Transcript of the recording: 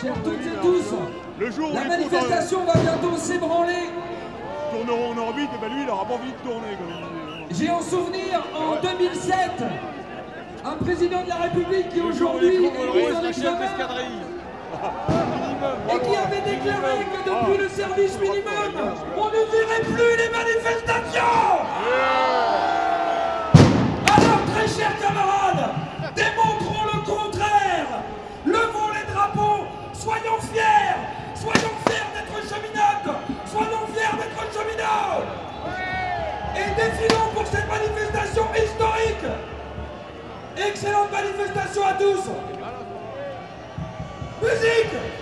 Chers toutes et tous, Le jour où la manifestation va bientôt s'ébranler. tourneront en orbite, et ben lui, il aura pas envie de tourner. J'ai en souvenir en 2007 un président de la République qui aujourd'hui est et qui avait déclaré que depuis le service minimum, on ne verrait plus les manifestations défilons pour cette manifestation historique. Excellente manifestation à tous. Musique